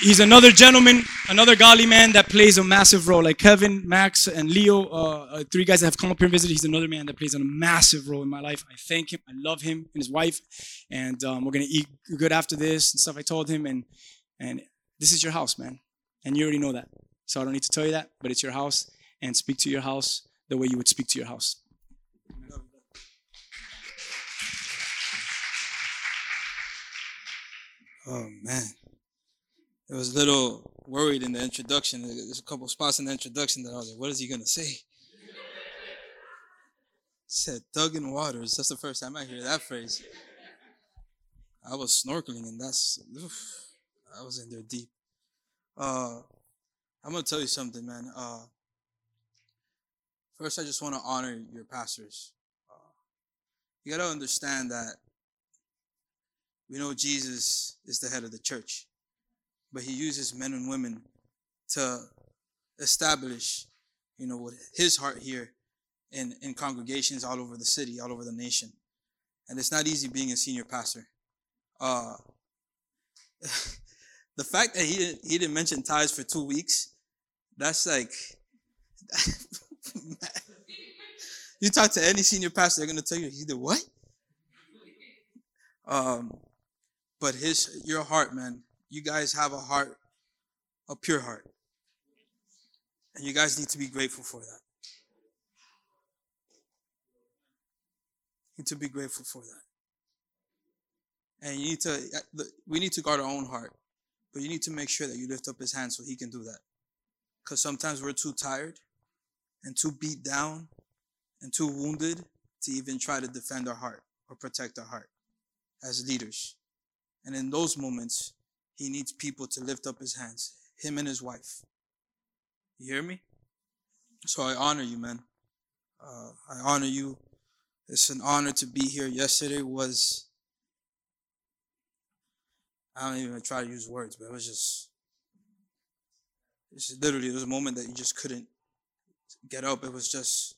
he's another gentleman another godly man that plays a massive role. Like kevin max and leo uh, three guys that have come up here and visited. He's another man that plays a massive role in my life. I thank him. I love him and his wife. And um, we're gonna eat good after this and stuff. I told him and and this is your house man. And you already know that. So i don't need to tell you that but it's your house. And speak to your house the way you would speak to your house. Oh man, I was a little worried in the introduction. There's a couple spots in the introduction that I was like, "What is he gonna say?" said Duggan Waters. That's the first time I hear that phrase. I was snorkeling, and that's oof, I was in there deep. Uh, I'm gonna tell you something, man. Uh, first, I just want to honor your pastors. Uh, you gotta understand that we know Jesus is the head of the church, but he uses men and women to establish, you know, what his heart here in, in congregations all over the city, all over the nation. And it's not easy being a senior pastor. Uh, the fact that he didn't, he didn't mention tithes for two weeks, that's like, you talk to any senior pastor, they're going to tell you, he did what? Um, but his your heart man you guys have a heart a pure heart. And you guys need to be grateful for that. Need to be grateful for that. And you need to uh, we need to guard our own heart but you need to make sure that you lift up his hand so he can do that. Because sometimes we're too tired and too beat down and too wounded to even try to defend our heart or protect our heart as leaders. And in those moments, he needs people to lift up his hands, him and his wife. You hear me? So I honor you, man. Uh, I honor you. It's an honor to be here. Yesterday was, I don't even try to use words, but it was just, it's literally, there was a moment that you just couldn't get up. It was just,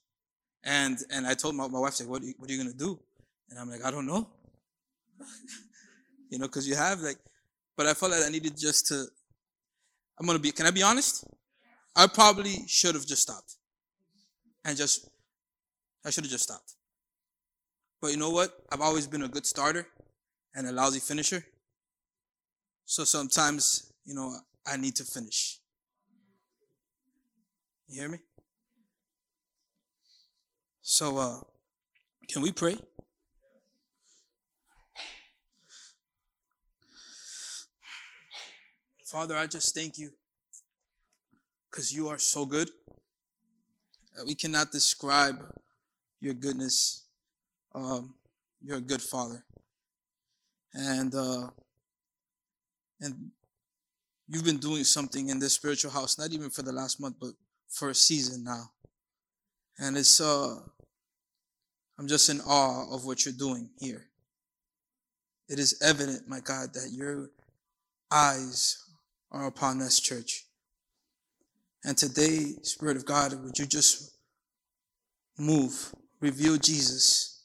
and and I told my, my wife, like, what, what are you going to do? And I'm like, I don't know. you know, because you have like, but I felt like I needed just to, I'm gonna be, can I be honest? I probably should have just stopped and just, I should have just stopped. But you know what? I've always been a good starter and a lousy finisher. So sometimes, you know, I need to finish. You hear me? So, uh, can we pray? Father, I just thank you because you are so good. We cannot describe your goodness. Um, you're a good father. And uh, and you've been doing something in this spiritual house, not even for the last month, but for a season now. And it's uh I'm just in awe of what you're doing here. It is evident, my God, that your eyes are upon this church. And today, Spirit of God, would you just move, reveal Jesus,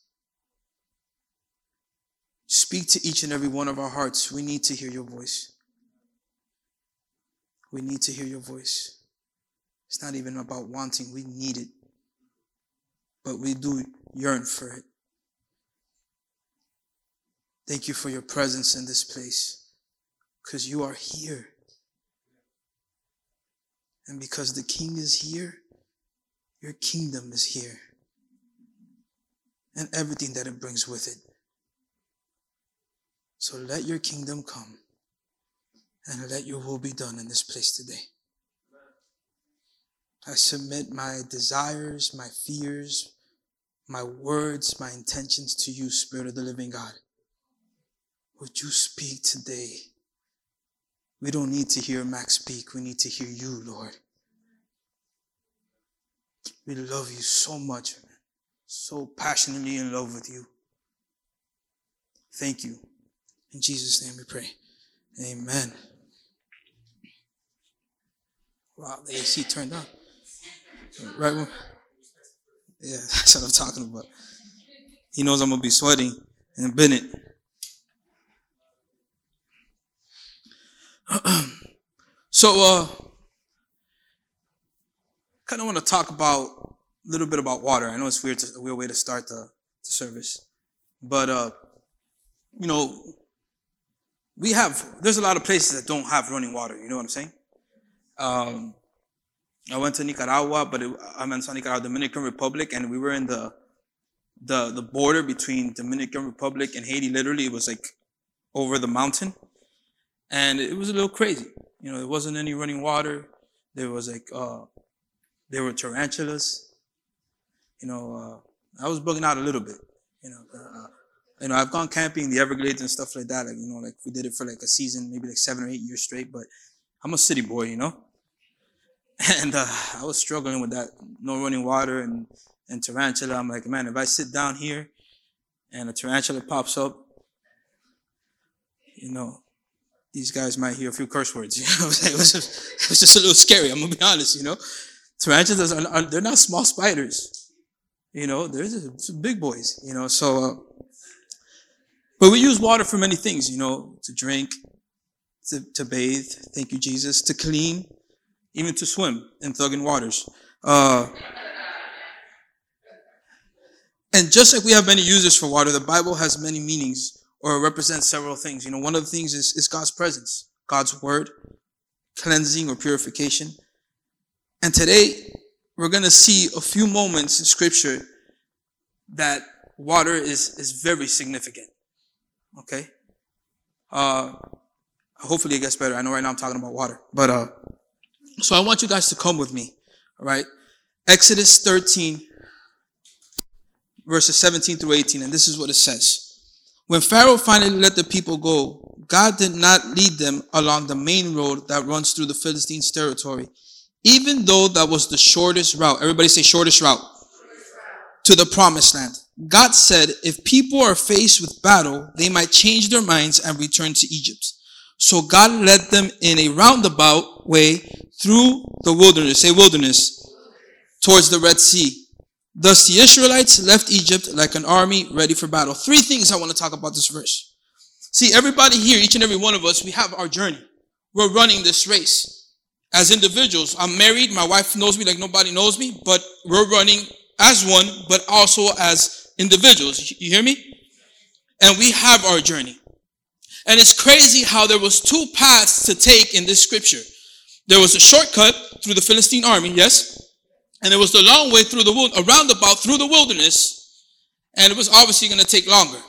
speak to each and every one of our hearts. We need to hear your voice. We need to hear your voice. It's not even about wanting, we need it. But we do yearn for it. Thank you for your presence in this place because you are here. And because the king is here, your kingdom is here. And everything that it brings with it. So let your kingdom come and let your will be done in this place today. I submit my desires, my fears, my words, my intentions to you, Spirit of the living God. Would you speak today? We don't need to hear Max speak. We need to hear you, Lord. We love you so much. So passionately in love with you. Thank you. In Jesus' name we pray. Amen. Wow, the AC turned on. Right when, yeah, that's what I'm talking about. He knows I'm gonna be sweating in a minute. so, uh, kind of want to talk about a little bit about water. I know it's weird, to, a weird way to start the, the service, but uh, you know, we have. There's a lot of places that don't have running water. You know what I'm saying? Um, I went to Nicaragua, but it, I meant to Nicaragua, Dominican Republic, and we were in the the the border between Dominican Republic and Haiti. Literally, it was like over the mountain, and it was a little crazy. You know, there wasn't any running water. There was like uh, there were tarantulas. You know, uh, I was bugging out a little bit. You know, uh, you know, I've gone camping in the Everglades and stuff like that. Like you know, like we did it for like a season, maybe like seven or eight years straight. But I'm a city boy, you know, and uh, I was struggling with that. No running water and and tarantula. I'm like, man, if I sit down here and a tarantula pops up, you know, these guys might hear a few curse words. You know, it was just, it was just a little scary. I'm gonna be honest. You know, tarantulas are, are they're not small spiders. You know, they're just big boys. You know, so. Uh, but we use water for many things. You know, to drink, to, to bathe. Thank you, Jesus. To clean, even to swim in thugging waters. Uh, and just like we have many uses for water, the Bible has many meanings or represents several things. You know, one of the things is, is God's presence, God's word, cleansing or purification. And today, we're going to see a few moments in scripture that water is, is very significant. Okay? Uh, hopefully it gets better. I know right now I'm talking about water. But, uh, so I want you guys to come with me. All right? Exodus 13, verses 17 through 18, and this is what it says. When Pharaoh finally let the people go, God did not lead them along the main road that runs through the Philistines' territory, even though that was the shortest route. Everybody say shortest route to the promised land. God said if people are faced with battle, they might change their minds and return to Egypt. So God led them in a roundabout way through the wilderness, say wilderness, towards the Red Sea. Thus the Israelites left Egypt like an army ready for battle. Three things I want to talk about this verse. See, everybody here, each and every one of us, we have our journey. We're running this race. As individuals, I'm married, my wife knows me like nobody knows me, but we're running as one, but also as individuals. You hear me? And we have our journey. And it's crazy how there was two paths to take in this scripture. There was a shortcut through the Philistine army, yes? And it was the long way through the around about through the wilderness, and it was obviously going to take longer.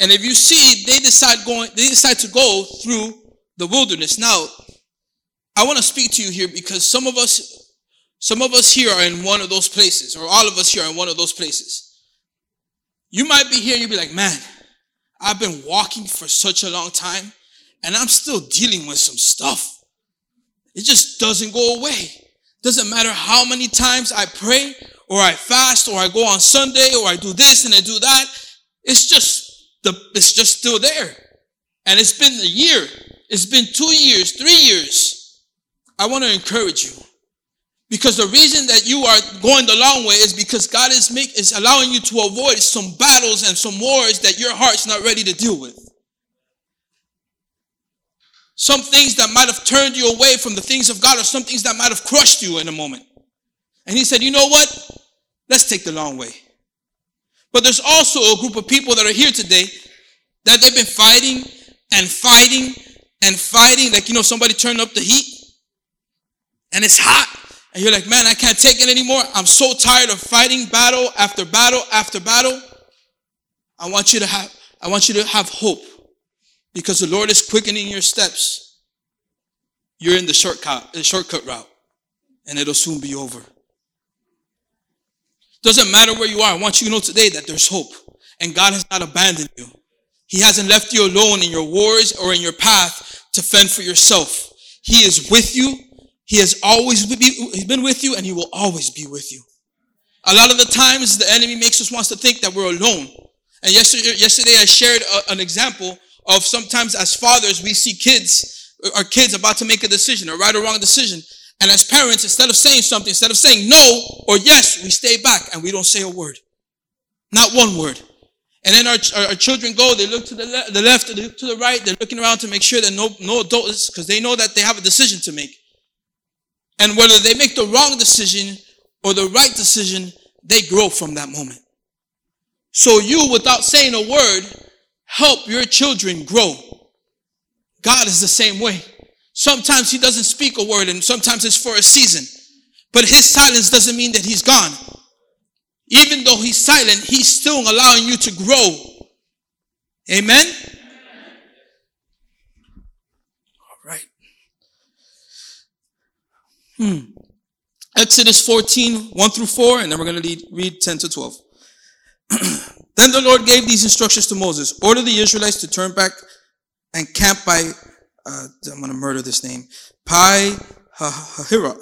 And if you see, they decide going, they decide to go through the wilderness. Now, I want to speak to you here because some of us, some of us here are in one of those places, or all of us here are in one of those places. You might be here you'll be like, man, I've been walking for such a long time, and I'm still dealing with some stuff. It just doesn't go away. Doesn't matter how many times I pray or I fast or I go on Sunday or I do this and I do that. It's just the, it's just still there. And it's been a year. It's been two years, three years. I want to encourage you. Because the reason that you are going the long way is because God is make, is allowing you to avoid some battles and some wars that your heart's not ready to deal with. Some things that might have turned you away from the things of God or some things that might have crushed you in a moment. And he said, you know what? Let's take the long way. But there's also a group of people that are here today that they've been fighting and fighting and fighting. Like, you know, somebody turned up the heat and it's hot. And you're like, man, I can't take it anymore. I'm so tired of fighting battle after battle after battle. I want you to have, I want you to have hope because the Lord is quickening your steps. You're in the shortcut, the shortcut route, and it'll soon be over. Doesn't matter where you are. I want you to know today that there's hope, and God has not abandoned you. He hasn't left you alone in your wars or in your path to fend for yourself. He is with you. He has always been with you, and He will always be with you. A lot of the times the enemy makes us wants to think that we're alone. And yesterday, yesterday I shared a- an example of sometimes as fathers, we see kids, uh, our kids about to make a decision, a right or wrong decision. And as parents, instead of saying something, instead of saying no or yes, we stay back and we don't say a word. Not one word. And then our, our, our children go, they look to the, le- the left, they look to the right, they're looking around to make sure that no, no adult is, because they know that they have a decision to make. And whether they make the wrong decision or the right decision, they grow from that moment. So you, without saying a word, help your children grow. God is the same way. Sometimes he doesn't speak a word and sometimes it's for a season. But his silence doesn't mean that he's gone. Even though he's silent, he's still allowing you to grow. Amen? All right. Hmm. Exodus 14, 1 through 4, and then we're going to read, read 10 to 12. then the Lord gave these instructions to Moses Order the Israelites to turn back and camp by, uh, I'm going to murder this name, Pi Hahiroth,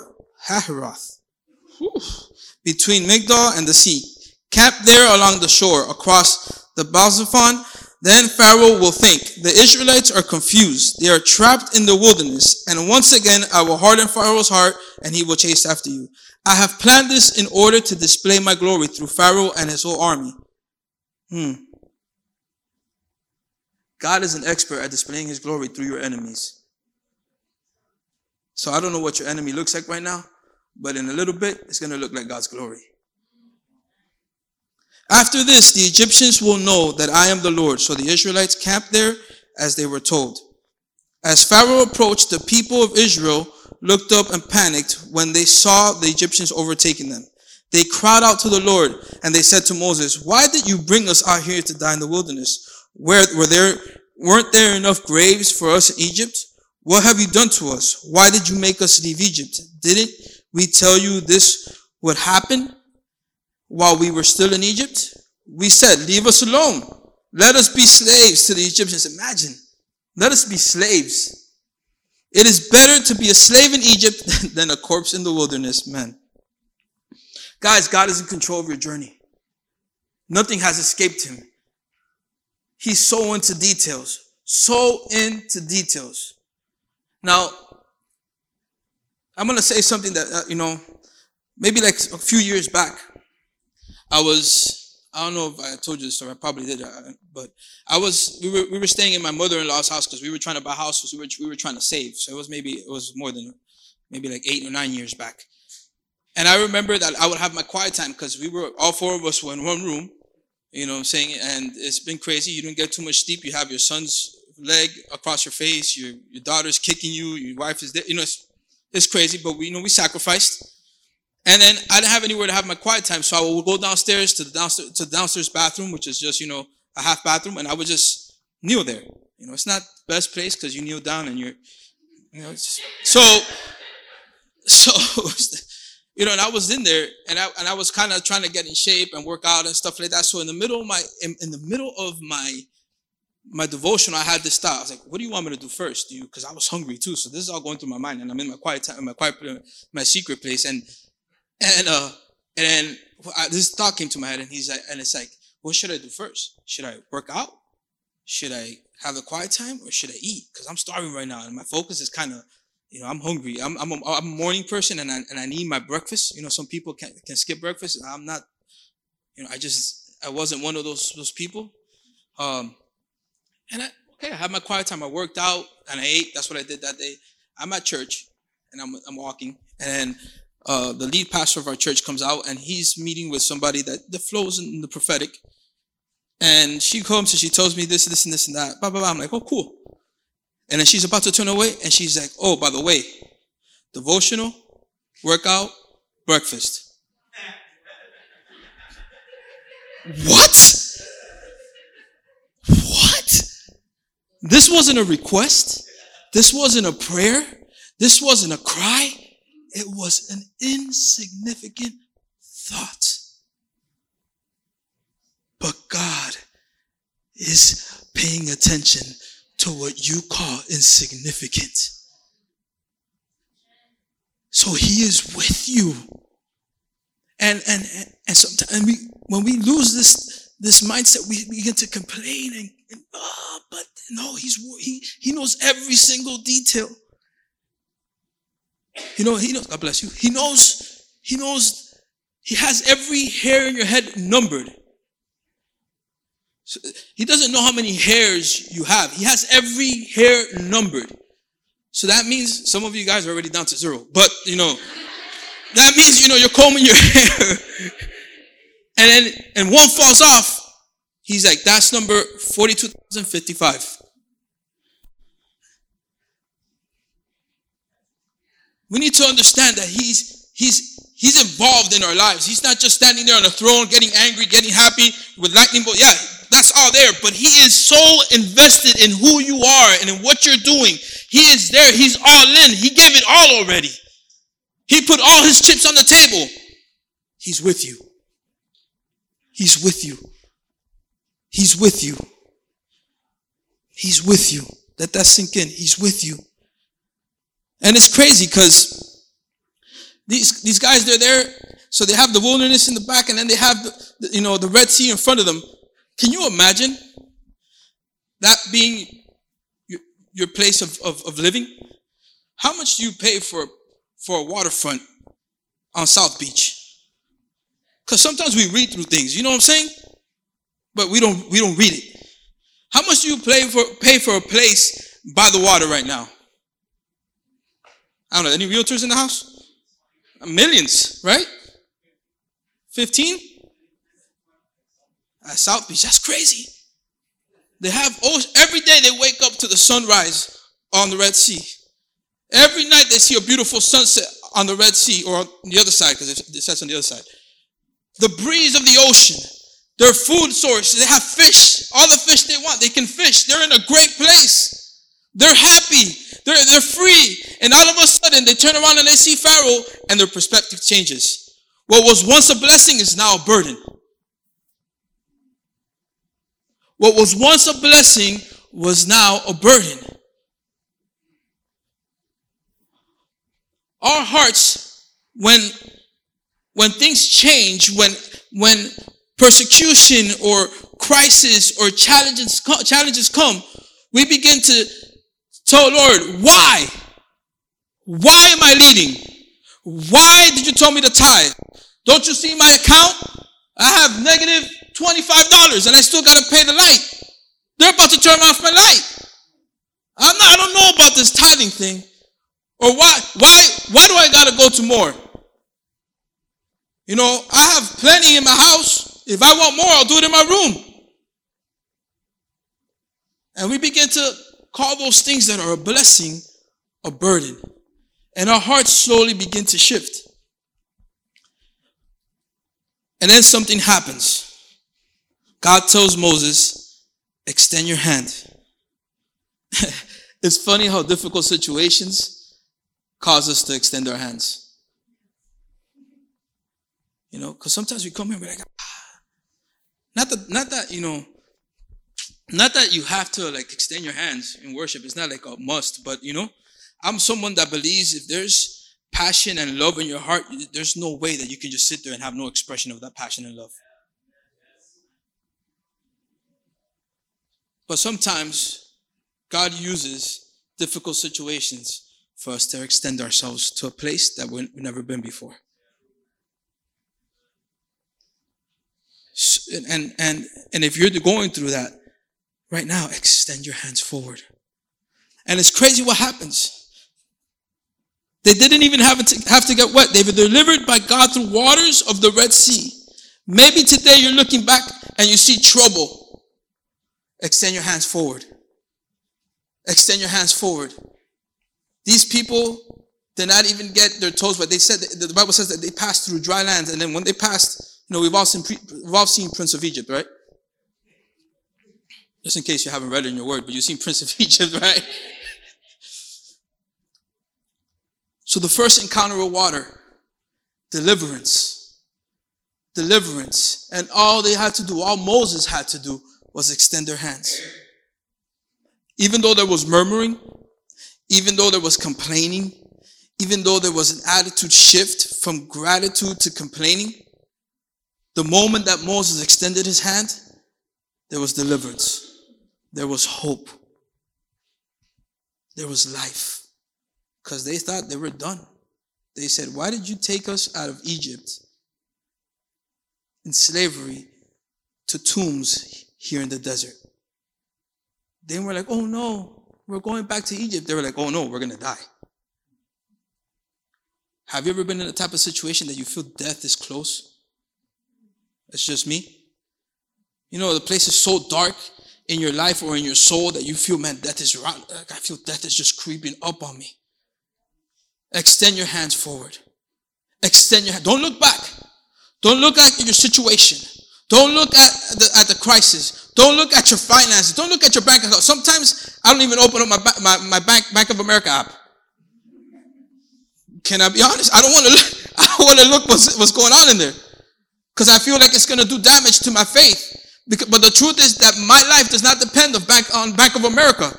between Migdal and the sea. Camp there along the shore, across the Baal-zephon. Then Pharaoh will think, the Israelites are confused. They are trapped in the wilderness. And once again, I will harden Pharaoh's heart and he will chase after you. I have planned this in order to display my glory through Pharaoh and his whole army. Hmm. God is an expert at displaying his glory through your enemies. So I don't know what your enemy looks like right now, but in a little bit, it's going to look like God's glory. After this, the Egyptians will know that I am the Lord. So the Israelites camped there as they were told. As Pharaoh approached, the people of Israel looked up and panicked when they saw the Egyptians overtaking them. They cried out to the Lord and they said to Moses, why did you bring us out here to die in the wilderness? Where were there, weren't there enough graves for us in Egypt? What have you done to us? Why did you make us leave Egypt? Didn't we tell you this would happen while we were still in Egypt? We said, leave us alone. Let us be slaves to the Egyptians. Imagine. Let us be slaves. It is better to be a slave in Egypt than a corpse in the wilderness, man. Guys, God is in control of your journey. Nothing has escaped him. He's so into details. So into details. Now, I'm going to say something that, uh, you know, maybe like a few years back, I was, I don't know if I told you this story, I probably did, uh, but I was, we were, we were staying in my mother-in-law's house because we were trying to buy houses, we were, we were trying to save. So it was maybe, it was more than, maybe like eight or nine years back. And I remember that I would have my quiet time because we were, all four of us were in one room, you know what I'm saying? And it's been crazy. You don't get too much sleep. You have your son's leg across your face. Your, your daughter's kicking you. Your wife is there. You know, it's, it's crazy, but we, you know, we sacrificed. And then I didn't have anywhere to have my quiet time. So I would go downstairs to the downstairs, to the downstairs bathroom, which is just, you know, a half bathroom. And I would just kneel there. You know, it's not the best place because you kneel down and you're, you know, it's, so, so, you know, and I was in there and I, and I was kind of trying to get in shape and work out and stuff like that. So in the middle of my, in, in the middle of my, my devotion, I had this thought. I was like, what do you want me to do first? Do you, cause I was hungry too. So this is all going through my mind and I'm in my quiet time, my quiet, my secret place. And, and, uh, and I, this thought came to my head and he's like, and it's like, what should I do first? Should I work out? Should I have a quiet time or should I eat? Cause I'm starving right now and my focus is kind of, you know, I'm hungry. I'm, I'm, a, I'm a morning person and I, and I need my breakfast. You know, some people can, can skip breakfast. I'm not, you know, I just, I wasn't one of those, those people. Um, and I, okay, I had my quiet time. I worked out and I ate. That's what I did that day. I'm at church and I'm, I'm walking and uh, the lead pastor of our church comes out and he's meeting with somebody that, that flows in the prophetic. And she comes and she tells me this, this, and this, and that. Blah, blah, blah. I'm like, oh, cool. And then she's about to turn away and she's like, oh, by the way, devotional, workout, breakfast. What? What? This wasn't a request. This wasn't a prayer. This wasn't a cry. It was an insignificant thought. But God is paying attention to what you call insignificant. So he is with you. And, and, and sometimes and we when we lose this this mindset, we begin to complain and, and oh, but no, he's he he knows every single detail. You know, he knows. God bless you. He knows. He knows. He has every hair in your head numbered. He doesn't know how many hairs you have. He has every hair numbered. So that means some of you guys are already down to zero. But you know, that means you know you're combing your hair, and then and one falls off. He's like, that's number forty-two thousand fifty-five. We need to understand that he's he's he's involved in our lives. He's not just standing there on a throne, getting angry, getting happy with lightning bolt. Yeah, that's all there. But he is so invested in who you are and in what you're doing. He is there. He's all in. He gave it all already. He put all his chips on the table. He's with you. He's with you. He's with you. He's with you. Let that sink in. He's with you. And it's crazy because these, these guys, they're there. So they have the wilderness in the back and then they have, the, you know, the Red Sea in front of them. Can you imagine that being your, your place of, of, of living? How much do you pay for, for a waterfront on South Beach? Because sometimes we read through things, you know what I'm saying? But we don't we don't read it. How much do you pay for pay for a place by the water right now? I don't know. Any realtors in the house? Millions, right? 15? At South Beach. That's crazy. They have. Every day they wake up to the sunrise on the Red Sea. Every night they see a beautiful sunset on the Red Sea or on the other side because it sets on the other side. The breeze of the ocean, their food source, they have fish, all the fish they want. They can fish. They're in a great place. They're happy. They're, they're free. And all of a sudden they turn around and they see Pharaoh and their perspective changes. What was once a blessing is now a burden. What was once a blessing was now a burden. Our hearts, when when things change, when when persecution or crisis or challenges challenges come, we begin to tell Lord, why? Why am I leading? Why did you tell me to tithe? Don't you see my account? I have negative $25 and I still got to pay the light. They're about to turn off my light. I'm not, I don't know about this tithing thing. Or why, why, why do I got to go to more? You know, I have plenty in my house. If I want more, I'll do it in my room. And we begin to call those things that are a blessing a burden. And our hearts slowly begin to shift. And then something happens. God tells Moses, extend your hand. it's funny how difficult situations cause us to extend our hands. You know, because sometimes we come here and we're like, ah. not that, not that, you know, not that you have to like extend your hands in worship. It's not like a must, but you know, I'm someone that believes if there's passion and love in your heart, there's no way that you can just sit there and have no expression of that passion and love. But sometimes God uses difficult situations for us to extend ourselves to a place that we've never been before. And, and, and if you're going through that right now, extend your hands forward. And it's crazy what happens. They didn't even have to, have to get wet. They were delivered by God through waters of the Red Sea. Maybe today you're looking back and you see trouble. Extend your hands forward. Extend your hands forward. These people did not even get their toes wet. They said the Bible says that they passed through dry lands, and then when they passed, you know, we've all seen we've all seen Prince of Egypt, right? Just in case you haven't read it in your word, but you've seen Prince of Egypt, right? So the first encounter with water, deliverance, deliverance, and all they had to do, all Moses had to do, was extend their hands. Even though there was murmuring, even though there was complaining, even though there was an attitude shift from gratitude to complaining, The moment that Moses extended his hand, there was deliverance. There was hope. There was life. Because they thought they were done. They said, Why did you take us out of Egypt in slavery to tombs here in the desert? They were like, Oh no, we're going back to Egypt. They were like, Oh no, we're going to die. Have you ever been in a type of situation that you feel death is close? It's just me. You know, the place is so dark in your life or in your soul that you feel, man, death is around. I feel death is just creeping up on me. Extend your hands forward. Extend your hand. Don't look back. Don't look at your situation. Don't look at the, at the crisis. Don't look at your finances. Don't look at your bank account. Sometimes I don't even open up my, my, my bank, Bank of America app. Can I be honest? I don't want to look, I want to look what's, what's going on in there. Because I feel like it's going to do damage to my faith. Because, but the truth is that my life does not depend on Bank, on Bank of America.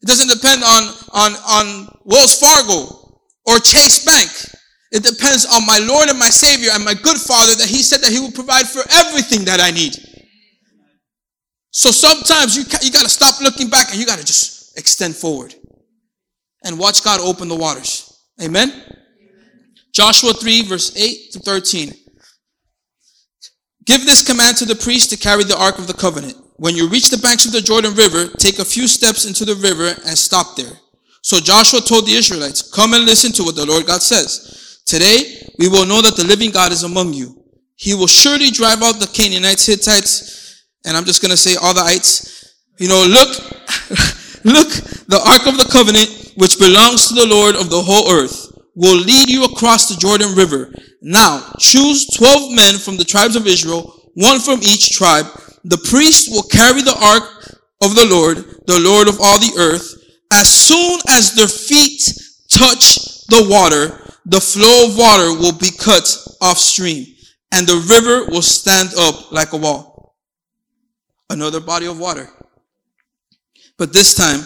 It doesn't depend on, on, on Wells Fargo or Chase Bank. It depends on my Lord and my Savior and my good Father that He said that He will provide for everything that I need. So sometimes you, you got to stop looking back and you got to just extend forward and watch God open the waters. Amen. Joshua 3 verse 8 to 13. Give this command to the priest to carry the ark of the covenant. When you reach the banks of the Jordan River, take a few steps into the river and stop there. So Joshua told the Israelites, come and listen to what the Lord God says. Today, we will know that the living God is among you. He will surely drive out the Canaanites, Hittites, and I'm just going to say all the ites. You know, look, look, the ark of the covenant, which belongs to the Lord of the whole earth, will lead you across the Jordan River. Now, choose 12 men from the tribes of Israel, one from each tribe. The priest will carry the ark of the Lord, the Lord of all the earth. As soon as their feet touch the water, the flow of water will be cut off stream and the river will stand up like a wall. Another body of water. But this time,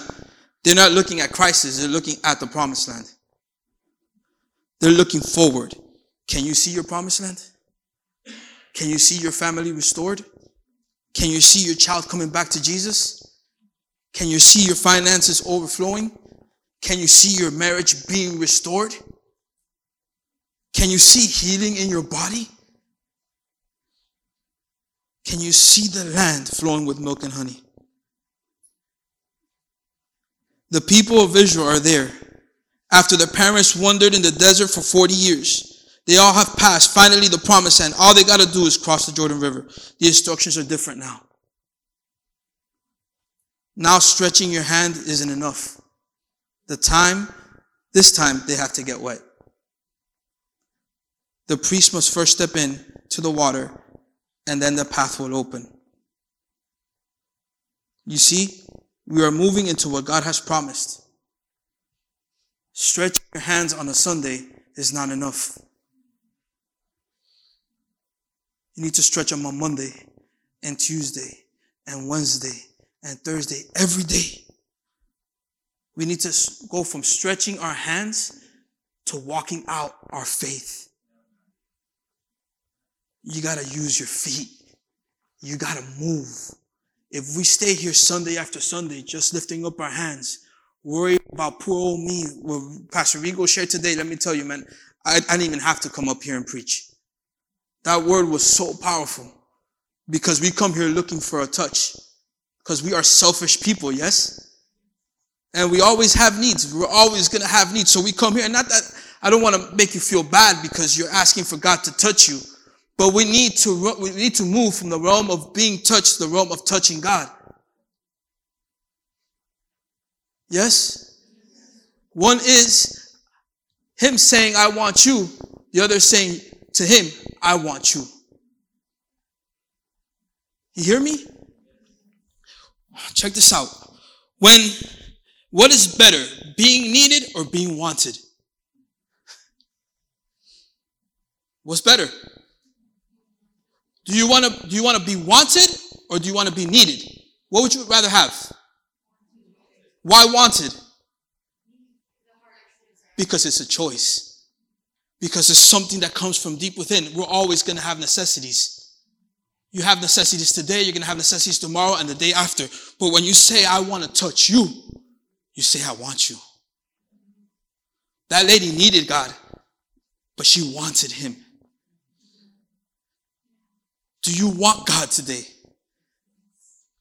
they're not looking at crisis, they're looking at the promised land. They're looking forward. Can you see your promised land? Can you see your family restored? Can you see your child coming back to Jesus? Can you see your finances overflowing? Can you see your marriage being restored? Can you see healing in your body? Can you see the land flowing with milk and honey? The people of Israel are there. After their parents wandered in the desert for 40 years, they all have passed finally the promised land. All they got to do is cross the Jordan River. The instructions are different now. Now stretching your hand isn't enough. The time, this time, they have to get wet. The priest must first step in to the water and then the path will open. You see, we are moving into what God has promised. Stretching your hands on a Sunday is not enough. You need to stretch them on Monday and Tuesday and Wednesday and Thursday every day. We need to go from stretching our hands to walking out our faith. You got to use your feet. You got to move. If we stay here Sunday after Sunday, just lifting up our hands, worry about poor old me, what Pastor Rigo shared today, let me tell you, man, I, I didn't even have to come up here and preach. That word was so powerful because we come here looking for a touch because we are selfish people, yes? And we always have needs. We're always going to have needs. So we come here, and not that I don't want to make you feel bad because you're asking for God to touch you. But we need to, we need to move from the realm of being touched to the realm of touching God. Yes? One is him saying, I want you. The other saying to him, I want you. You hear me? Check this out. When, what is better, being needed or being wanted? What's better? Do you want to do you want to be wanted or do you want to be needed? What would you rather have? Why wanted? Because it's a choice. Because it's something that comes from deep within. We're always going to have necessities. You have necessities today, you're going to have necessities tomorrow and the day after. But when you say, I want to touch you, you say, I want you. That lady needed God, but she wanted Him. Do you want God today?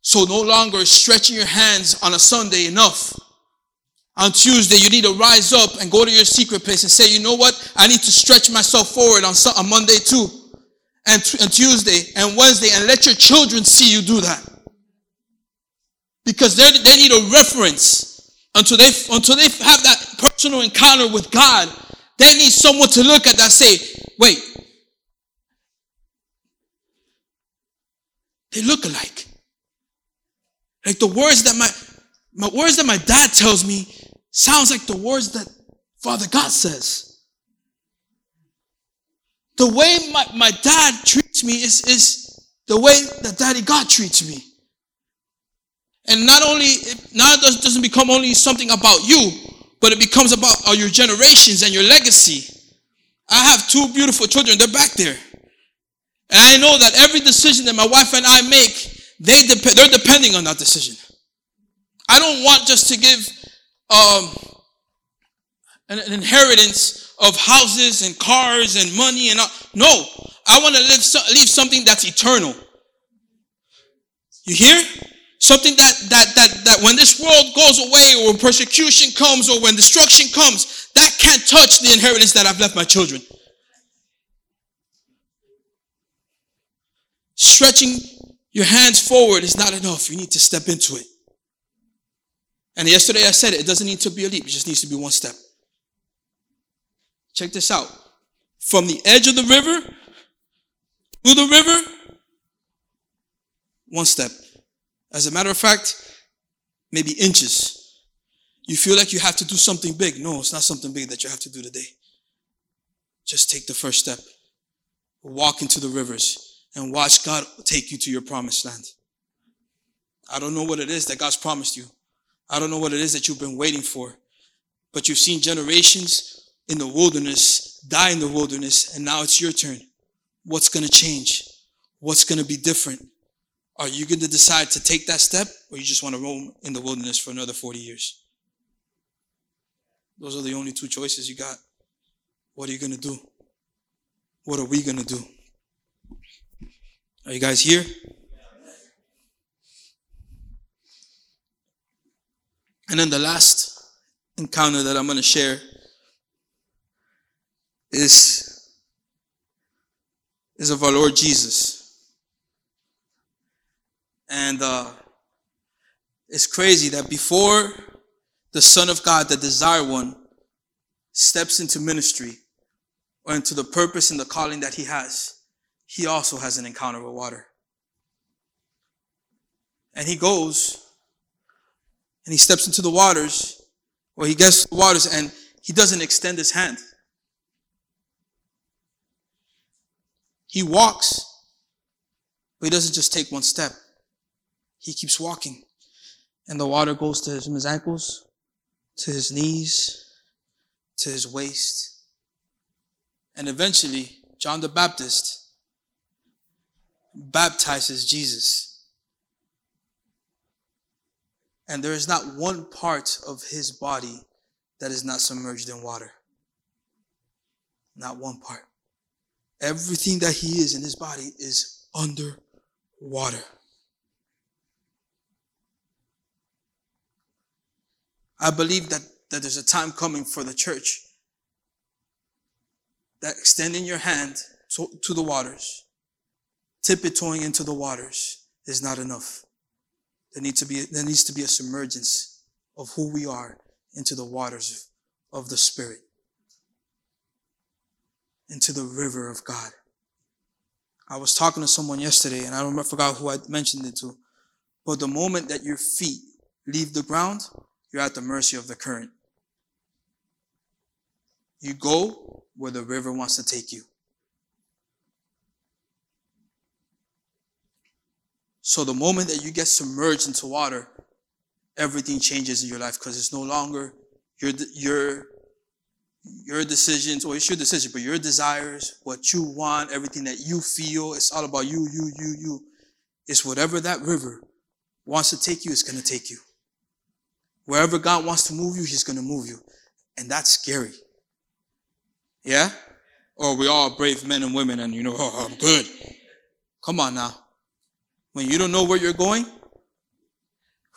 So no longer stretching your hands on a Sunday enough. On Tuesday, you need to rise up and go to your secret place and say, you know what? I need to stretch myself forward on, on Monday too. And, and Tuesday and Wednesday and let your children see you do that. Because they need a reference until they, until they have that personal encounter with God. They need someone to look at that say, wait, they look alike. Like the words that my, my words that my dad tells me sounds like the words that Father God says. The way my, my dad treats me is, is the way that Daddy God treats me. And not only, now it does- doesn't become only something about you, but it becomes about your generations and your legacy. I have two beautiful children, they're back there. And I know that every decision that my wife and I make, they dep- they're depending on that decision. I don't want just to give um, an, an inheritance of houses and cars and money and all. no. I want to live so, leave something that's eternal. You hear? Something that that that that when this world goes away, or persecution comes, or when destruction comes, that can't touch the inheritance that I've left my children. Stretching your hands forward is not enough. You need to step into it. And yesterday I said it, it doesn't need to be a leap, it just needs to be one step. Check this out. From the edge of the river to the river, one step. As a matter of fact, maybe inches. You feel like you have to do something big. No, it's not something big that you have to do today. Just take the first step. Walk into the rivers and watch God take you to your promised land. I don't know what it is that God's promised you. I don't know what it is that you've been waiting for. But you've seen generations in the wilderness die in the wilderness, and now it's your turn. What's going to change? What's going to be different? Are you going to decide to take that step, or you just want to roam in the wilderness for another 40 years? Those are the only two choices you got. What are you going to do? What are we going to do? Are you guys here? And then the last encounter that I'm going to share is, is of our Lord Jesus. And uh, it's crazy that before the Son of God, the Desire One, steps into ministry or into the purpose and the calling that he has, he also has an encounter with water. And he goes and he steps into the waters, or he gets to the waters and he doesn't extend his hand. He walks, but he doesn't just take one step. He keeps walking. And the water goes to his, his ankles, to his knees, to his waist. And eventually, John the Baptist baptizes Jesus. And there is not one part of his body that is not submerged in water. Not one part. Everything that he is in his body is under water. I believe that, that there's a time coming for the church that extending your hand to, to the waters, tiptoeing into the waters is not enough. There needs to be there needs to be a submergence of who we are into the waters of the Spirit, into the river of God. I was talking to someone yesterday, and I don't I forgot who I mentioned it to. But the moment that your feet leave the ground, you're at the mercy of the current. You go where the river wants to take you. So the moment that you get submerged into water, everything changes in your life because it's no longer your, your, your decisions, or it's your decision, but your desires, what you want, everything that you feel, it's all about you, you, you, you. It's whatever that river wants to take you, it's going to take you. Wherever God wants to move you, He's going to move you. And that's scary. Yeah? Or we all brave men and women and you know, oh, I'm good. Come on now. When you don't know where you're going,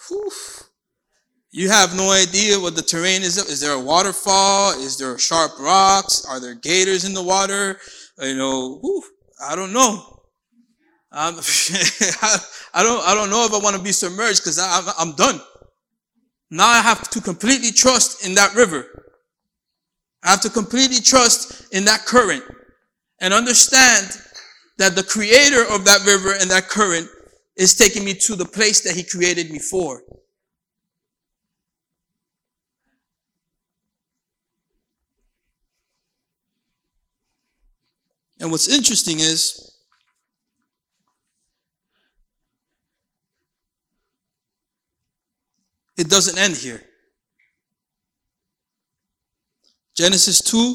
whew, you have no idea what the terrain is. Is there a waterfall? Is there sharp rocks? Are there gators in the water? You know, whew, I don't know. I don't, I don't know if I want to be submerged because I'm done. Now I have to completely trust in that river. I have to completely trust in that current and understand that the creator of that river and that current is taking me to the place that he created me for. And what's interesting is it doesn't end here. Genesis 2,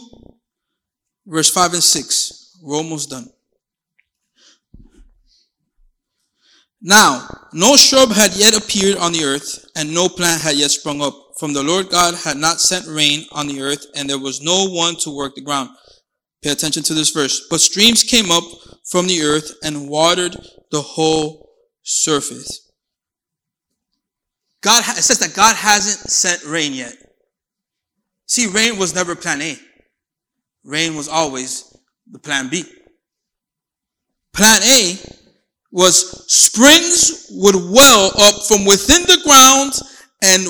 verse 5 and 6. We're almost done. Now, no shrub had yet appeared on the earth, and no plant had yet sprung up. From the Lord God had not sent rain on the earth, and there was no one to work the ground. Pay attention to this verse. But streams came up from the earth and watered the whole surface. God, it says that God hasn't sent rain yet. See, rain was never plan A. Rain was always the plan B. Plan A was springs would well up from within the ground and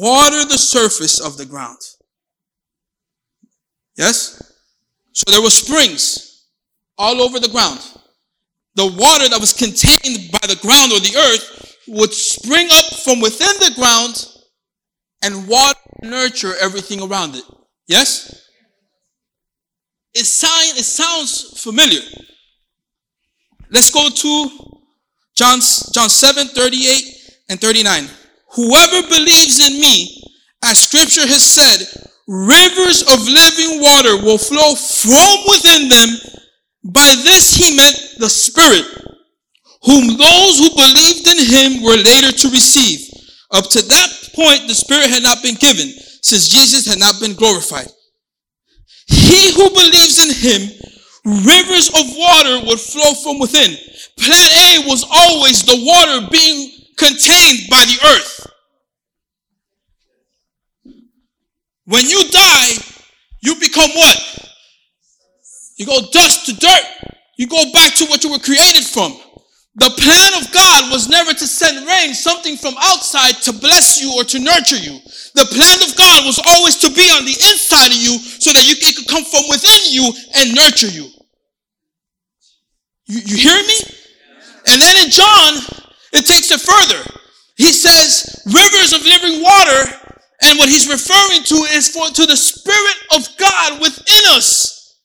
water the surface of the ground. Yes? So there were springs all over the ground. The water that was contained by the ground or the earth would spring up from within the ground and water nurture everything around it. Yes? It, sound, it sounds familiar. Let's go to John, John 7, 38 and 39. Whoever believes in me, as scripture has said, rivers of living water will flow from within them. By this he meant the Spirit, whom those who believed in him were later to receive. Up to that point, the Spirit had not been given, since Jesus had not been glorified. He who believes in him, rivers of water would flow from within. Plan A was always the water being contained by the earth. When you die, you become what? You go dust to dirt. You go back to what you were created from. The plan of God was never to send rain, something from outside to bless you or to nurture you. The plan of God was always to be on the inside of you so that you, it could come from within you and nurture you. You, you hear me? And then in John, it takes it further. He says, rivers of living water and what he's referring to is for to the Spirit of God within us.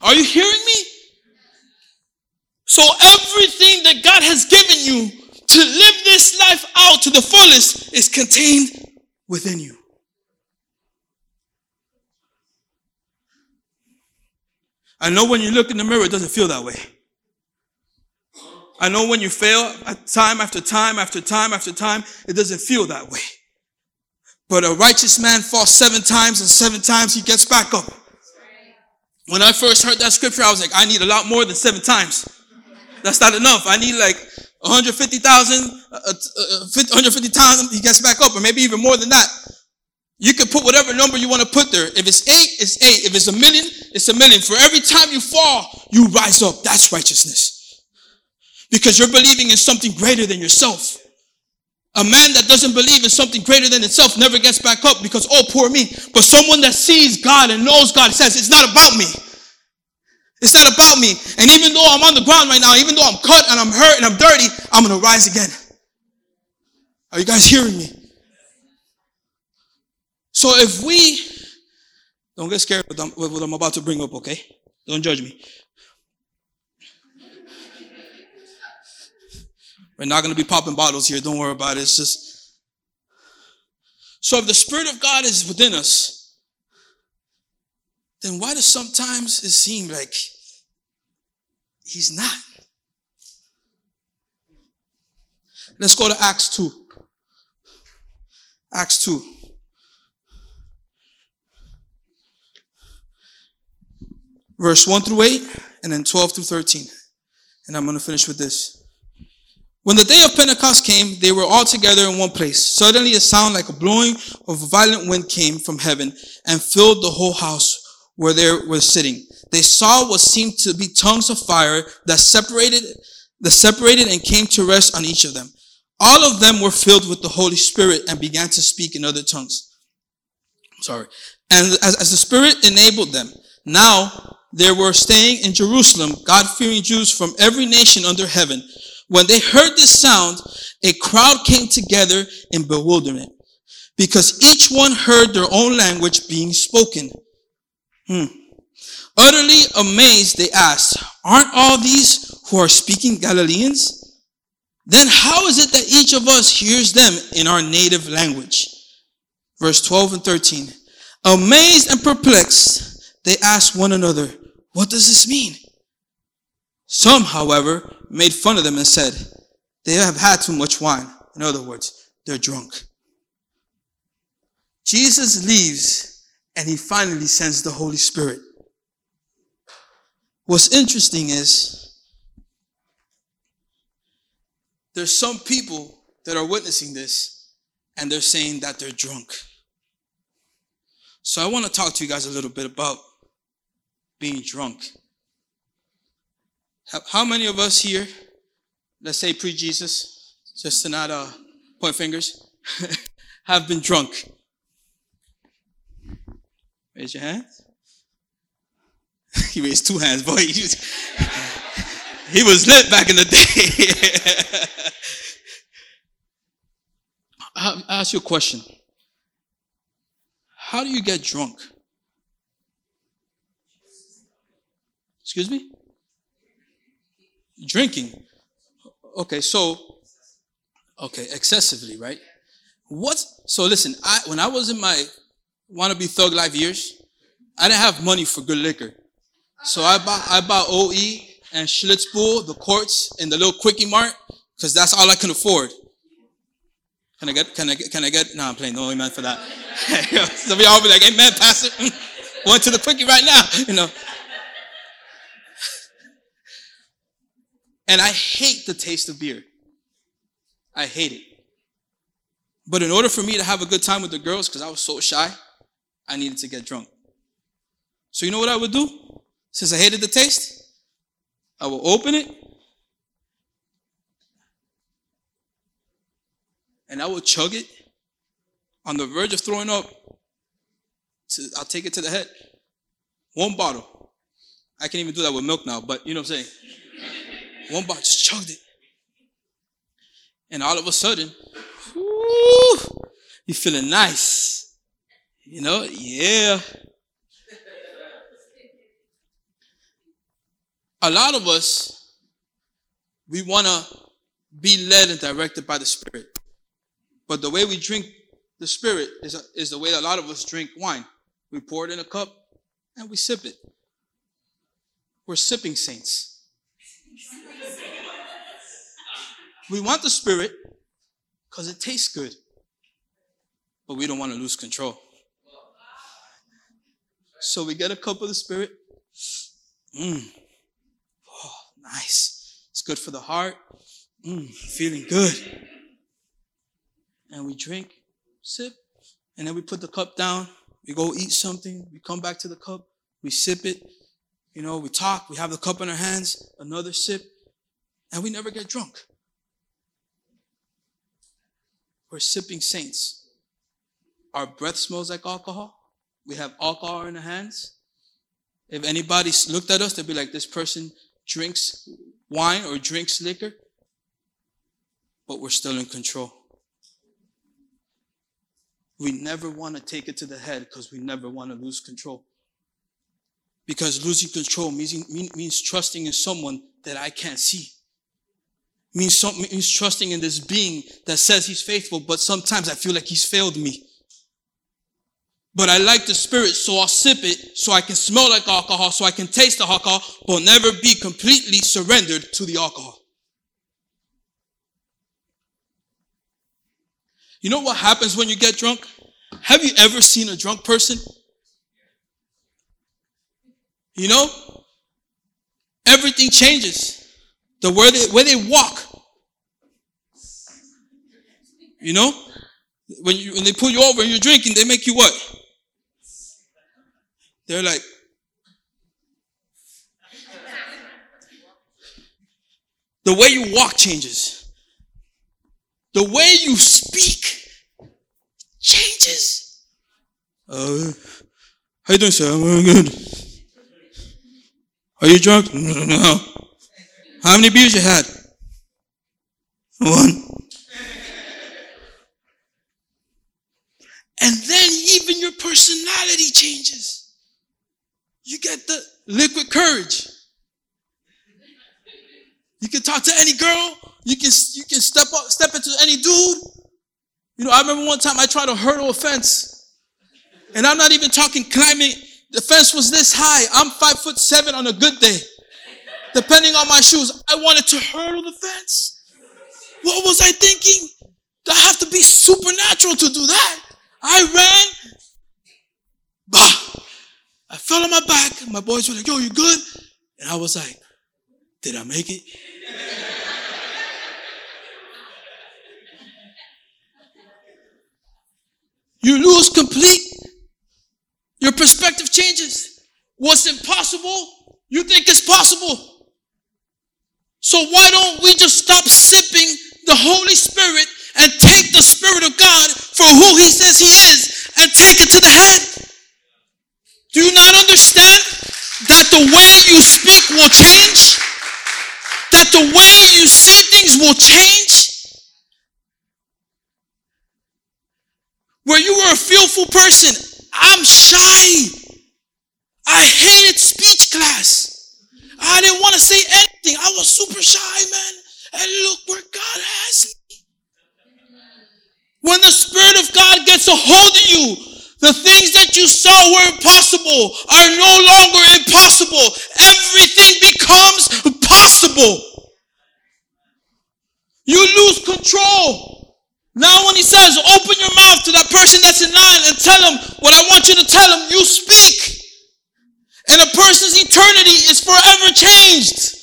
Are you hearing me? So everything that God has given you to live this life out to the fullest is contained within you. I know when you look in the mirror, it doesn't feel that way. I know when you fail time after time after time after time, it doesn't feel that way. But a righteous man falls seven times and seven times he gets back up. When I first heard that scripture, I was like, I need a lot more than seven times. That's not enough. I need like 150,000, uh, uh, 150 times he gets back up, or maybe even more than that. You can put whatever number you want to put there. If it's eight, it's eight. If it's a million, it's a million. For every time you fall, you rise up. That's righteousness because you're believing in something greater than yourself. A man that doesn't believe in something greater than itself never gets back up because, oh, poor me. But someone that sees God and knows God says, it's not about me. It's not about me. And even though I'm on the ground right now, even though I'm cut and I'm hurt and I'm dirty, I'm going to rise again. Are you guys hearing me? So if we, don't get scared with what I'm about to bring up, okay? Don't judge me. We're not going to be popping bottles here. Don't worry about it. It's just. So if the Spirit of God is within us, then why does sometimes it seem like He's not? Let's go to Acts 2. Acts 2. Verse 1 through 8, and then 12 through 13. And I'm going to finish with this. When the day of Pentecost came, they were all together in one place. Suddenly a sound like a blowing of a violent wind came from heaven and filled the whole house where they were sitting. They saw what seemed to be tongues of fire that separated, that separated and came to rest on each of them. All of them were filled with the Holy Spirit and began to speak in other tongues. Sorry. And as, as the Spirit enabled them, now there were staying in Jerusalem God-fearing Jews from every nation under heaven. When they heard this sound, a crowd came together in bewilderment because each one heard their own language being spoken. Hmm. Utterly amazed, they asked, aren't all these who are speaking Galileans? Then how is it that each of us hears them in our native language? Verse 12 and 13. Amazed and perplexed, they asked one another, what does this mean? Some, however, made fun of them and said, they have had too much wine. In other words, they're drunk. Jesus leaves and he finally sends the Holy Spirit. What's interesting is there's some people that are witnessing this and they're saying that they're drunk. So I want to talk to you guys a little bit about being drunk. How- many of us here, let's say pre Jesus, just to not uh, point fingers, have been drunk? Raise your hands. he raised two hands, boy. He was, lit back in the day. I ask you a question. How do you get drunk? Excuse me? Drinking. Okay, so okay, excessively, right? What? So listen, I when I was in my wannabe thug life years, I didn't have money for good liquor. So I bought I bought OE and Schlitz Bull, the courts, and the little quickie mart, because that's all I can afford. Can I get, can I get, can I get, no, I'm playing no amen for that. Some of y'all be like, amen, pastor. Going to the quickie right now, you know. And I hate the taste of beer. I hate it. But in order for me to have a good time with the girls, because I was so shy, I needed to get drunk. So you know what I would do? Since I hated the taste, I will open it and I will chug it on the verge of throwing up. To, I'll take it to the head. One bottle. I can't even do that with milk now, but you know what I'm saying? One bottle, just chugged it. And all of a sudden, whoo, you feeling nice. You know, yeah. A lot of us, we want to be led and directed by the Spirit. But the way we drink the Spirit is, is the way a lot of us drink wine. We pour it in a cup and we sip it. We're sipping saints. we want the Spirit because it tastes good, but we don't want to lose control. So we get a cup of the Spirit. Mmm. Oh, nice. It's good for the heart. Mmm, feeling good. And we drink, sip, and then we put the cup down. We go eat something. We come back to the cup. We sip it. You know, we talk. We have the cup in our hands. Another sip. And we never get drunk. We're sipping saints. Our breath smells like alcohol. We have alcohol in our hands. If anybody looked at us, they'd be like, this person drinks wine or drinks liquor, but we're still in control. We never want to take it to the head because we never want to lose control. Because losing control means, means trusting in someone that I can't see. Means, some, means trusting in this being that says he's faithful, but sometimes I feel like he's failed me. But I like the spirit, so I'll sip it so I can smell like alcohol, so I can taste the alcohol, but never be completely surrendered to the alcohol. You know what happens when you get drunk? Have you ever seen a drunk person? You know? Everything changes. The way they, way they walk. You know? When you when they pull you over and you're drinking, they make you what? They're like, the way you walk changes. The way you speak changes. Uh, how you doing, sir? I'm good. Are you drunk? No, no. How many beers you had? One. And then even your personality changes. You get the liquid courage. You can talk to any girl. You can you can step up, step into any dude. You know, I remember one time I tried to hurdle a fence, and I'm not even talking climbing. The fence was this high. I'm five foot seven on a good day. Depending on my shoes, I wanted to hurdle the fence. What was I thinking? I have to be supernatural to do that. I ran. Bah! I fell on my back. My boys were like, yo, you good? And I was like, did I make it? You lose complete. Your perspective changes. What's impossible, you think is possible. So why don't we just stop sipping the Holy Spirit and take the Spirit of God for who He says He is and take it to the head? Do you not understand that the way you speak will change? That the way you see things will change? Where you were a fearful person, I'm shy. I hated speech class. I didn't want to say anything. I was super shy, man. And look where God has me. When the Spirit of God gets a hold of you, the things that you saw were impossible are no longer impossible. Everything becomes possible. You lose control. Now, when he says, open your mouth to that person that's in line and tell him what I want you to tell him, you speak. And a person's eternity is forever changed.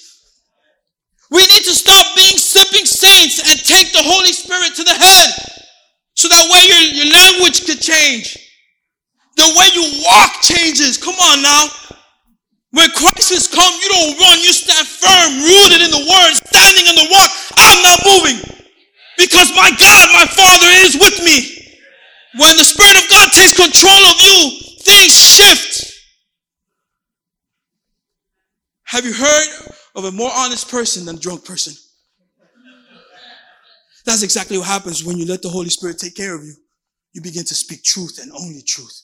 We need to stop being sipping saints and take the Holy Spirit to the head. So that way your, your language could change. The way you walk changes. Come on now. When crisis come, you don't run, you stand firm, rooted in the word, standing in the rock. I'm not moving. Because my God, my Father is with me. When the Spirit of God takes control of you, things shift. Have you heard of a more honest person than a drunk person? That's exactly what happens when you let the Holy Spirit take care of you. You begin to speak truth and only truth.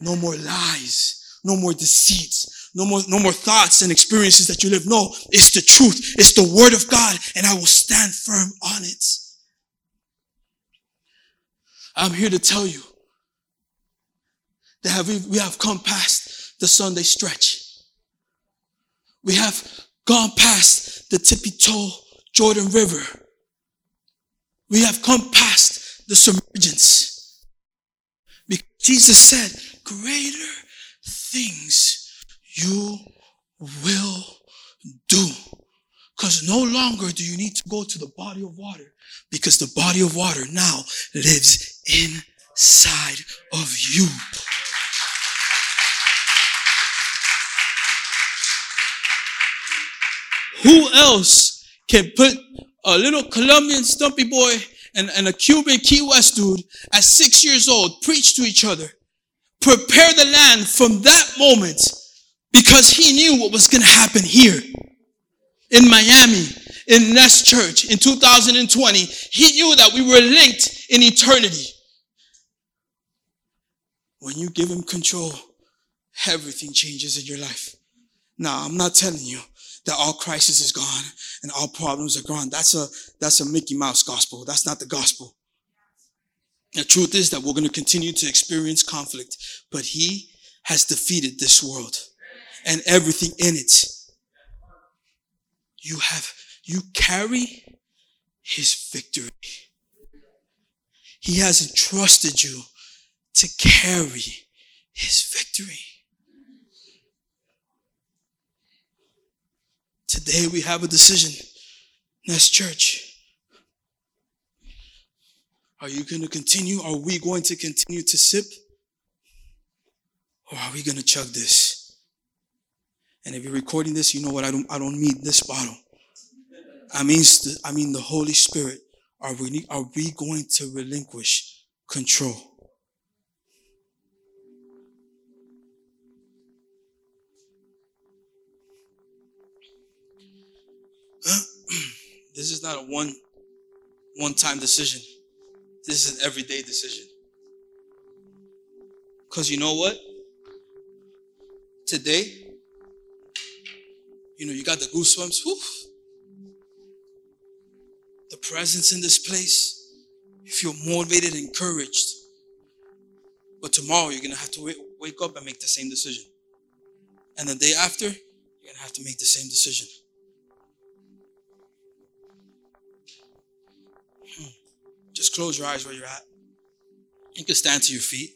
No more lies, no more deceits, no more, no more thoughts and experiences that you live. No, it's the truth. It's the word of God and I will stand firm on it. I'm here to tell you that we, have come past the Sunday stretch. We have gone past the tippy toe Jordan River. We have come past the submergence. Because Jesus said, greater things you will do. Because no longer do you need to go to the body of water because the body of water now lives inside of you. Who else can put a little Colombian stumpy boy and, and a Cuban Key West dude at six years old preach to each other, prepare the land from that moment because he knew what was going to happen here in Miami, in Nest Church in 2020. He knew that we were linked in eternity. When you give him control, everything changes in your life. Now, I'm not telling you that all crisis is gone and all problems are gone. That's a, that's a Mickey Mouse gospel. That's not the gospel. The truth is that we're going to continue to experience conflict, but he has defeated this world and everything in it. You have, you carry his victory. He has entrusted you to carry his victory. Today we have a decision. Nest Church. Are you going to continue? Are we going to continue to sip? Or are we going to chug this? And if you're recording this, you know what? I don't, I don't mean this bottle. I mean, I mean the Holy Spirit. Are we, are we going to relinquish control? this is not a one one time decision. This is an everyday decision. Because you know what? Today, you know, you got the goosebumps. Whew. The presence in this place. You feel motivated, and encouraged. But tomorrow, you're going to have to wake up and make the same decision. And the day after, you're going to have to make the same decision. Just close your eyes where you're at. You can stand to your feet.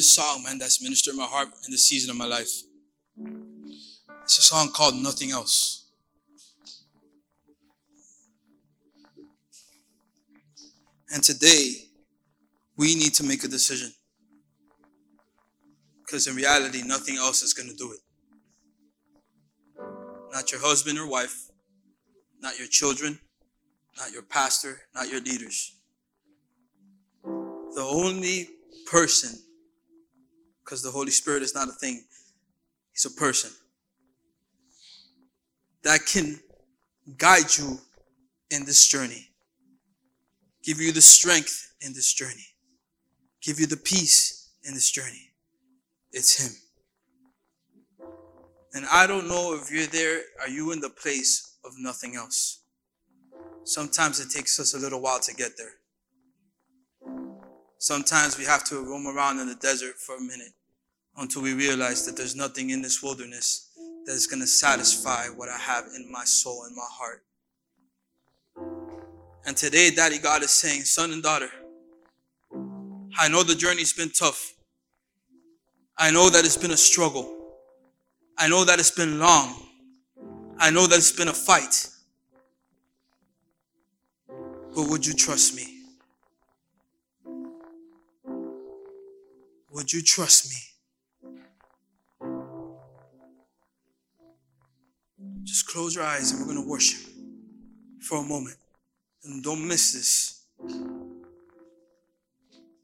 This song, man, that's ministered my heart in this season of my life. It's a song called Nothing Else. And today, we need to make a decision. Because in reality, nothing else is going to do it. Not your husband or wife, not your children, not your pastor, not your leaders. The only person, because the Holy Spirit is not a thing, He's a person, that can guide you in this journey, give you the strength in this journey, give you the peace in this journey. It's Him. And I don't know if you're there, are you in the place of nothing else? Sometimes it takes us a little while to get there. Sometimes we have to roam around in the desert for a minute until we realize that there's nothing in this wilderness that is going to satisfy what I have in my soul and my heart. And today, Daddy God is saying, son and daughter, I know the journey's been tough. I know that it's been a struggle. I know that it's been long. I know that it's been a fight. But would you trust me? Would you trust me? Just close your eyes and we're going to worship for a moment. And don't miss this.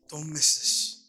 Don't miss this.